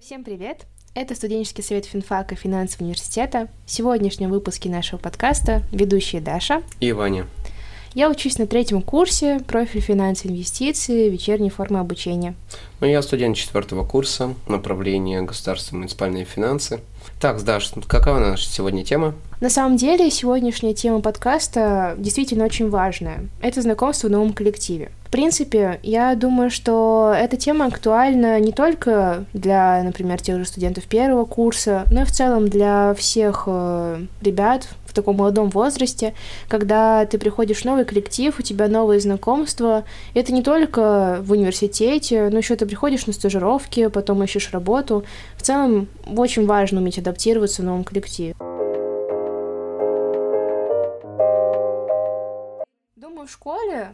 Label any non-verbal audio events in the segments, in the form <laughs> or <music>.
Всем привет! Это студенческий совет финфака финансового университета. В сегодняшнем выпуске нашего подкаста ведущие Даша и Ваня. Я учусь на третьем курсе, профиль финансы инвестиции, вечерней формы обучения. Ну, я студент четвертого курса, направление государственные муниципальные финансы. Так, Даш, какая наша сегодня тема? На самом деле, сегодняшняя тема подкаста действительно очень важная. Это знакомство в новом коллективе. Принципе, я думаю, что эта тема актуальна не только для, например, тех же студентов первого курса, но и в целом для всех э, ребят в таком молодом возрасте, когда ты приходишь в новый коллектив, у тебя новые знакомства. Это не только в университете, но еще ты приходишь на стажировки, потом ищешь работу. В целом, очень важно уметь адаптироваться в новом коллективе.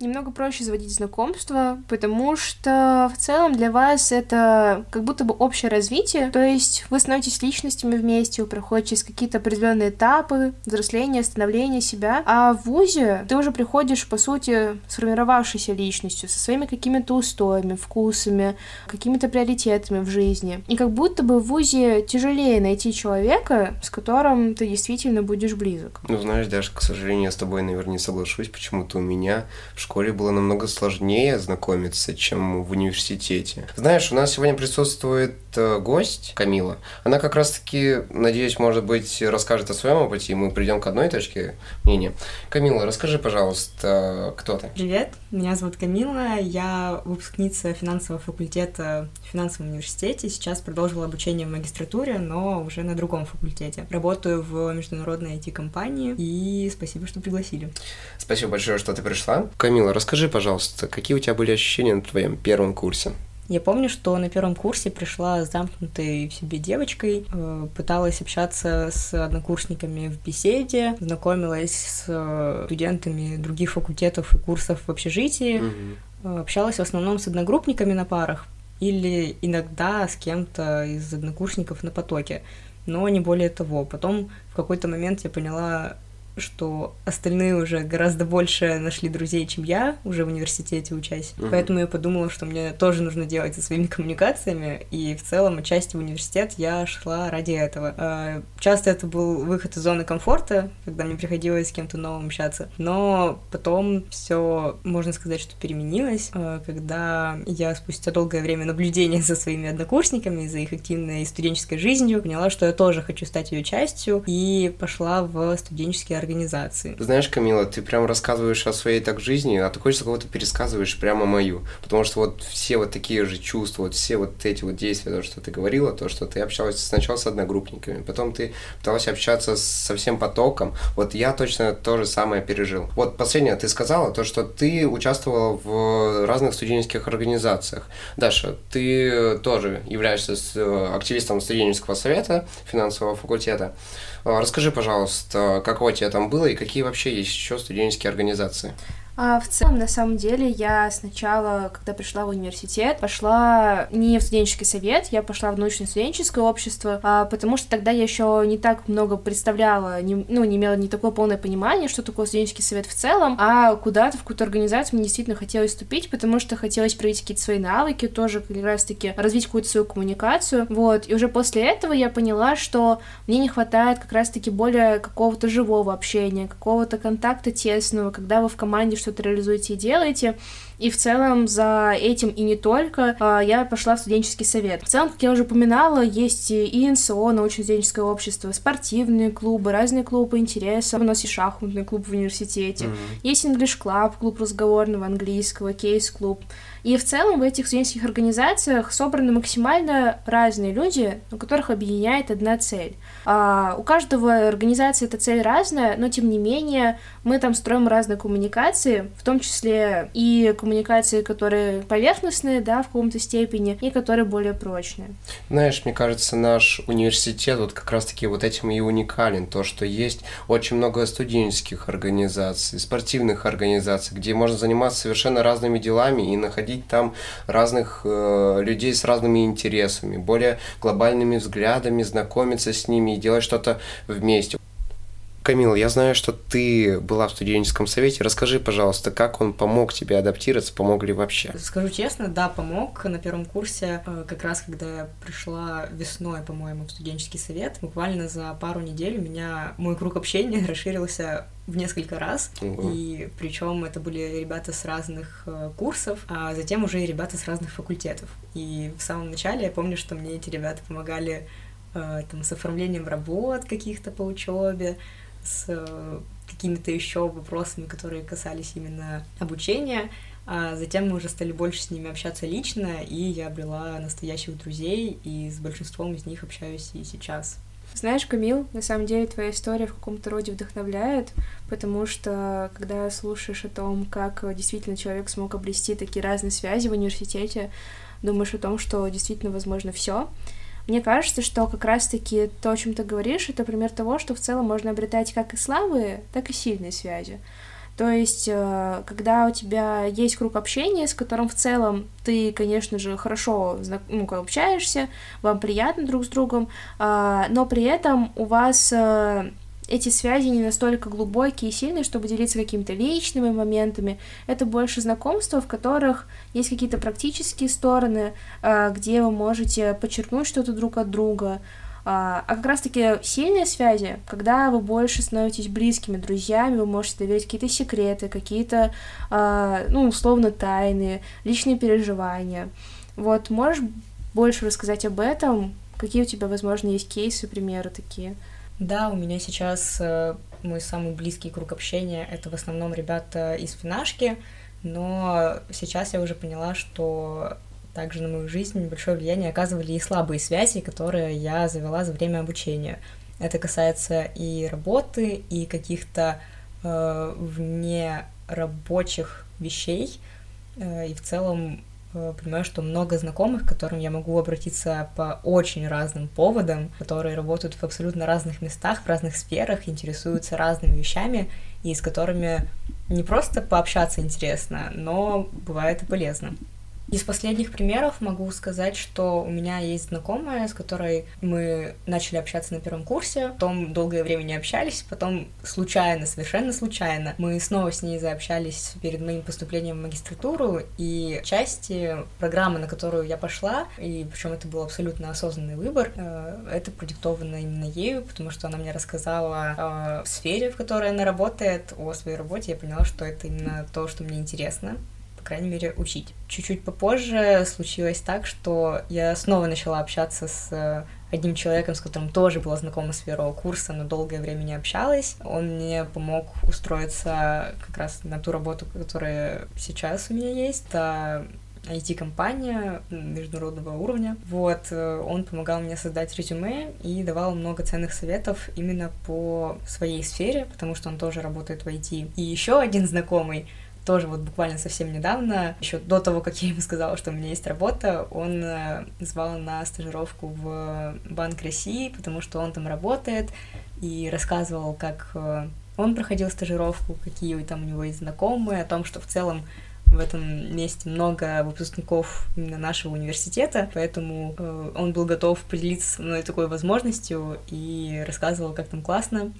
Немного проще заводить знакомства, потому что в целом для вас это как будто бы общее развитие, то есть вы становитесь личностями вместе, вы проходите через какие-то определенные этапы взросления, становления себя, а в ВУЗе ты уже приходишь, по сути, сформировавшейся личностью, со своими какими-то устоями, вкусами, какими-то приоритетами в жизни. И как будто бы в ВУЗе тяжелее найти человека, с которым ты действительно будешь близок. Ну, знаешь, даже, к сожалению, я с тобой, наверное, не соглашусь, почему-то у меня меня в школе было намного сложнее знакомиться, чем в университете. Знаешь, у нас сегодня присутствует э, гость Камила. Она как раз-таки, надеюсь, может быть, расскажет о своем опыте, и мы придем к одной точке мнения. Камила, расскажи, пожалуйста, кто ты? Привет, меня зовут Камила, я выпускница финансового факультета в финансовом университете. Сейчас продолжила обучение в магистратуре, но уже на другом факультете. Работаю в международной IT-компании, и спасибо, что пригласили. Спасибо большое, что ты пришла. Камила, расскажи, пожалуйста, какие у тебя были ощущения на твоем первом курсе? Я помню, что на первом курсе пришла замкнутой в себе девочкой, э, пыталась общаться с однокурсниками в беседе, знакомилась с э, студентами других факультетов и курсов в общежитии, угу. общалась в основном с одногруппниками на парах или иногда с кем-то из однокурсников на потоке, но не более того. Потом в какой-то момент я поняла, что остальные уже гораздо больше нашли друзей, чем я, уже в университете учась. Uh-huh. Поэтому я подумала, что мне тоже нужно делать со своими коммуникациями, и в целом отчасти в университет я шла ради этого. А, часто это был выход из зоны комфорта, когда мне приходилось с кем-то новым общаться, но потом все, можно сказать, что переменилось, а, когда я спустя долгое время наблюдения за своими однокурсниками, за их активной студенческой жизнью, поняла, что я тоже хочу стать ее частью, и пошла в студенческие организации. Знаешь, Камила, ты прям рассказываешь о своей так жизни, а ты хочешь кого-то пересказываешь прямо мою. Потому что вот все вот такие же чувства, вот все вот эти вот действия, то, что ты говорила, то, что ты общалась сначала с одногруппниками, потом ты пыталась общаться со всем потоком. Вот я точно то же самое пережил. Вот последнее ты сказала, то, что ты участвовала в разных студенческих организациях. Даша, ты тоже являешься активистом студенческого совета финансового факультета. Расскажи, пожалуйста, каково тебе там было и какие вообще есть еще студенческие организации? А в целом, на самом деле, я сначала, когда пришла в университет, пошла не в студенческий совет, я пошла в научно-студенческое общество, а, потому что тогда я еще не так много представляла, не, ну, не имела не такое полное понимание, что такое студенческий совет в целом, а куда-то в какую-то организацию мне действительно хотелось вступить, потому что хотелось проявить какие-то свои навыки, тоже как раз-таки развить какую-то свою коммуникацию, вот, и уже после этого я поняла, что мне не хватает как раз-таки более какого-то живого общения, какого-то контакта тесного, когда вы в команде что что-то реализуете и делаете. И в целом за этим и не только а, я пошла в студенческий совет. В целом, как я уже упоминала, есть и НСО, научно-студенческое общество, спортивные клубы, разные клубы интересов. У нас есть шахматный клуб в университете. Mm-hmm. Есть English Club, клуб разговорного английского, кейс-клуб. И в целом в этих студенческих организациях собраны максимально разные люди, у которых объединяет одна цель. А, у каждого организации эта цель разная, но тем не менее мы там строим разные коммуникации, в том числе и коммуникации, которые поверхностные, да, в каком-то степени, и которые более прочные. Знаешь, мне кажется, наш университет вот как раз-таки вот этим и уникален, то, что есть очень много студенческих организаций, спортивных организаций, где можно заниматься совершенно разными делами и находить там разных э, людей с разными интересами, более глобальными взглядами, знакомиться с ними и делать что-то вместе. Камил, я знаю, что ты была в студенческом совете. Расскажи, пожалуйста, как он помог тебе адаптироваться, помог ли вообще? Скажу честно, да, помог. На первом курсе, э, как раз когда я пришла весной, по-моему, в студенческий совет, буквально за пару недель у меня мой круг общения <laughs> расширился в несколько раз. Угу. И причем это были ребята с разных э, курсов, а затем уже и ребята с разных факультетов. И в самом начале я помню, что мне эти ребята помогали э, там, с оформлением работ каких-то по учебе, с э, какими-то еще вопросами, которые касались именно обучения. А затем мы уже стали больше с ними общаться лично, и я обрела настоящих друзей, и с большинством из них общаюсь и сейчас. Знаешь, Камил, на самом деле твоя история в каком-то роде вдохновляет, потому что когда слушаешь о том, как действительно человек смог обрести такие разные связи в университете, думаешь о том, что действительно возможно все. Мне кажется, что как раз-таки то, о чем ты говоришь, это пример того, что в целом можно обретать как и слабые, так и сильные связи. То есть, э, когда у тебя есть круг общения, с которым в целом ты, конечно же, хорошо ну, общаешься, вам приятно друг с другом, а, но при этом у вас э, эти связи не настолько глубокие и сильные, чтобы делиться какими-то личными моментами. Это больше знакомства, в которых есть какие-то практические стороны, э, где вы можете подчеркнуть что-то друг от друга, а, а как раз-таки сильные связи, когда вы больше становитесь близкими друзьями, вы можете доверить какие-то секреты, какие-то, а, ну, условно, тайны, личные переживания. Вот, можешь больше рассказать об этом? Какие у тебя, возможно, есть кейсы, примеры такие? Да, у меня сейчас э, мой самый близкий круг общения — это в основном ребята из финашки, но сейчас я уже поняла, что также на мою жизнь большое влияние оказывали и слабые связи, которые я завела за время обучения. Это касается и работы, и каких-то э, вне рабочих вещей. Э, и в целом понимаю, что много знакомых, к которым я могу обратиться по очень разным поводам, которые работают в абсолютно разных местах, в разных сферах, интересуются разными вещами, и с которыми не просто пообщаться интересно, но бывает и полезно. Из последних примеров могу сказать, что у меня есть знакомая, с которой мы начали общаться на первом курсе, потом долгое время не общались, потом случайно, совершенно случайно, мы снова с ней заобщались перед моим поступлением в магистратуру, и части программы, на которую я пошла, и причем это был абсолютно осознанный выбор, э, это продиктовано именно ею, потому что она мне рассказала о сфере, в которой она работает, о своей работе, я поняла, что это именно то, что мне интересно по крайней мере, учить. Чуть-чуть попозже случилось так, что я снова начала общаться с э, одним человеком, с которым тоже была знакома с первого курса, но долгое время не общалась. Он мне помог устроиться как раз на ту работу, которая сейчас у меня есть. Это IT-компания международного уровня. Вот, э, он помогал мне создать резюме и давал много ценных советов именно по своей сфере, потому что он тоже работает в IT. И еще один знакомый тоже вот буквально совсем недавно, еще до того, как я ему сказала, что у меня есть работа, он э, звал на стажировку в Банк России, потому что он там работает, и рассказывал, как э, он проходил стажировку, какие там у него есть знакомые, о том, что в целом в этом месте много выпускников именно нашего университета, поэтому э, он был готов поделиться со мной такой возможностью и рассказывал, как там классно,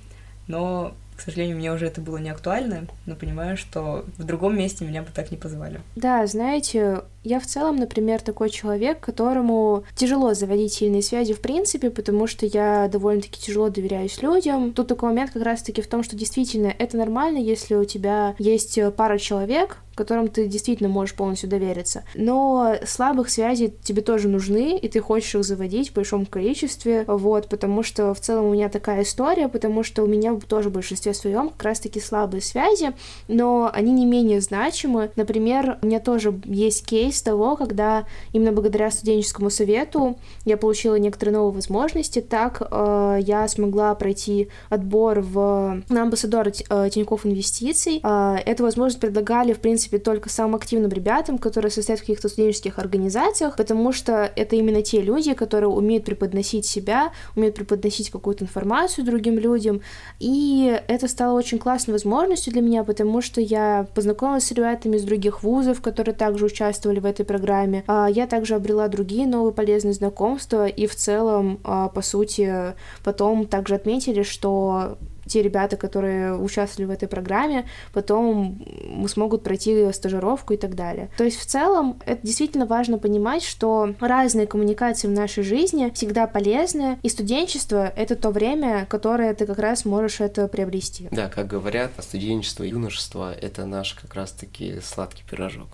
но к сожалению, мне уже это было не актуально, но понимаю, что в другом месте меня бы так не позвали. Да, знаете, я в целом, например, такой человек, которому тяжело заводить сильные связи в принципе, потому что я довольно-таки тяжело доверяюсь людям. Тут такой момент как раз-таки в том, что действительно это нормально, если у тебя есть пара человек, которым ты действительно можешь полностью довериться. Но слабых связей тебе тоже нужны, и ты хочешь их заводить в большом количестве, вот, потому что в целом у меня такая история, потому что у меня тоже в большинстве своем как раз-таки слабые связи, но они не менее значимы. Например, у меня тоже есть кейс того, когда именно благодаря студенческому совету я получила некоторые новые возможности, так э, я смогла пройти отбор в на амбассадора э, Тинькофф Инвестиций. Э, эту возможность предлагали, в принципе, только самым активным ребятам, которые состоят в каких-то студенческих организациях, потому что это именно те люди, которые умеют преподносить себя, умеют преподносить какую-то информацию другим людям, и это стало очень классной возможностью для меня, потому что я познакомилась с ребятами из других вузов, которые также участвовали в этой программе, а я также обрела другие новые полезные знакомства, и в целом, а, по сути, потом также отметили, что те ребята, которые участвовали в этой программе, потом смогут пройти стажировку и так далее. То есть в целом это действительно важно понимать, что разные коммуникации в нашей жизни всегда полезны, и студенчество — это то время, которое ты как раз можешь это приобрести. Да, как говорят, студенчество, юношество — это наш как раз-таки сладкий пирожок.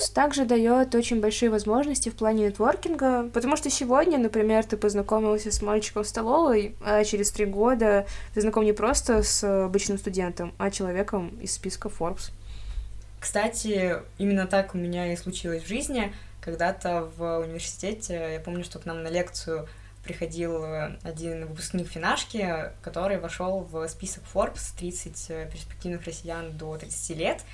Вуз также дает очень большие возможности в плане нетворкинга, потому что сегодня, например, ты познакомился с мальчиком в столовой, а через три года ты знаком не просто с обычным студентом, а человеком из списка Forbes. Кстати, именно так у меня и случилось в жизни. Когда-то в университете, я помню, что к нам на лекцию приходил один выпускник финашки, который вошел в список Forbes 30 перспективных россиян до 30 лет.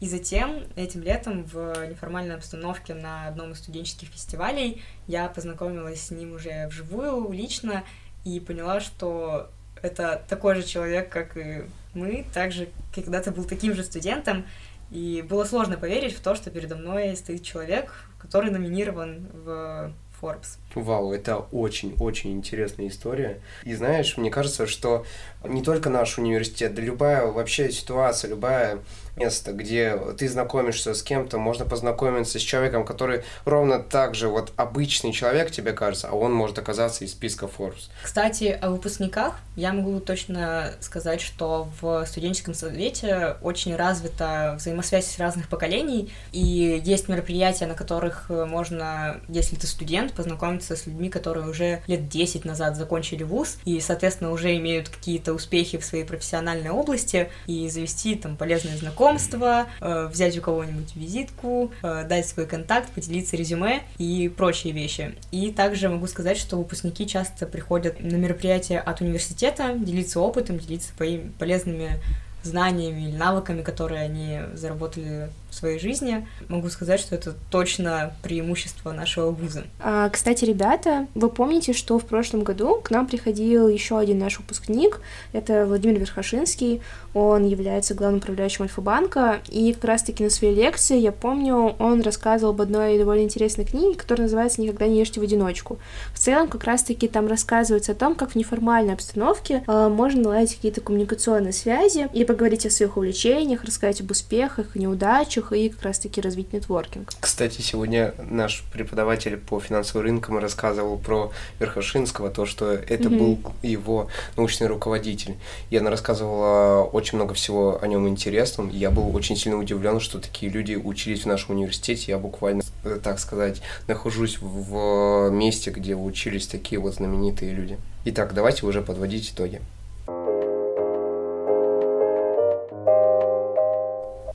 И затем этим летом в неформальной обстановке на одном из студенческих фестивалей я познакомилась с ним уже вживую, лично, и поняла, что это такой же человек, как и мы, также когда-то был таким же студентом, и было сложно поверить в то, что передо мной стоит человек, который номинирован в Forbes. Вау, это очень-очень интересная история. И знаешь, мне кажется, что не только наш университет, да любая вообще ситуация, любая место, где ты знакомишься с кем-то, можно познакомиться с человеком, который ровно так же вот обычный человек, тебе кажется, а он может оказаться из списка Forbes. Кстати, о выпускниках я могу точно сказать, что в студенческом совете очень развита взаимосвязь разных поколений, и есть мероприятия, на которых можно, если ты студент, познакомиться с людьми, которые уже лет 10 назад закончили вуз, и, соответственно, уже имеют какие-то успехи в своей профессиональной области, и завести там полезные знакомства, знакомства, э, взять у кого-нибудь визитку, э, дать свой контакт, поделиться резюме и прочие вещи. И также могу сказать, что выпускники часто приходят на мероприятия от университета, делиться опытом, делиться полезными знаниями или навыками, которые они заработали своей жизни, могу сказать, что это точно преимущество нашего вуза. А, кстати, ребята, вы помните, что в прошлом году к нам приходил еще один наш выпускник, это Владимир Верхошинский, он является главным управляющим Альфа-банка, и как раз-таки на своей лекции, я помню, он рассказывал об одной довольно интересной книге, которая называется «Никогда не ешьте в одиночку». В целом, как раз-таки там рассказывается о том, как в неформальной обстановке э, можно наладить какие-то коммуникационные связи и поговорить о своих увлечениях, рассказать об успехах, неудачах, рынках и как раз-таки развить нетворкинг. Кстати, сегодня наш преподаватель по финансовым рынкам рассказывал про Верхошинского, то, что это mm-hmm. был его научный руководитель. И она рассказывала очень много всего о нем интересном. Я был очень сильно удивлен, что такие люди учились в нашем университете. Я буквально, э, так сказать, нахожусь в месте, где учились такие вот знаменитые люди. Итак, давайте уже подводить итоги.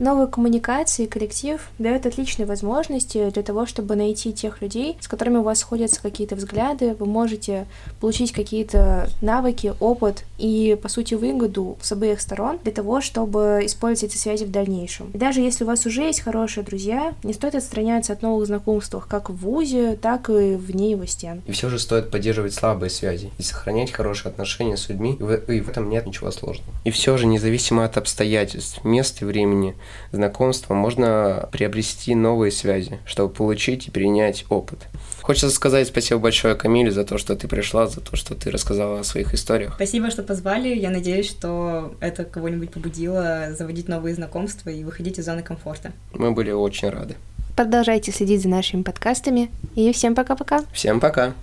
Новые коммуникации коллектив дают отличные возможности для того, чтобы найти тех людей, с которыми у вас сходятся какие-то взгляды, вы можете получить какие-то навыки, опыт и, по сути, выгоду с обеих сторон для того, чтобы использовать эти связи в дальнейшем. И даже если у вас уже есть хорошие друзья, не стоит отстраняться от новых знакомств как в ВУЗе, так и вне его стен. И все же стоит поддерживать слабые связи и сохранять хорошие отношения с людьми, и в, и в этом нет ничего сложного. И все же, независимо от обстоятельств, места и времени, знакомства можно приобрести новые связи, чтобы получить и принять опыт. Хочется сказать спасибо большое Камиле за то, что ты пришла, за то, что ты рассказала о своих историях. Спасибо, что позвали. Я надеюсь, что это кого-нибудь побудило заводить новые знакомства и выходить из зоны комфорта. Мы были очень рады. Продолжайте следить за нашими подкастами. И всем пока-пока. Всем пока.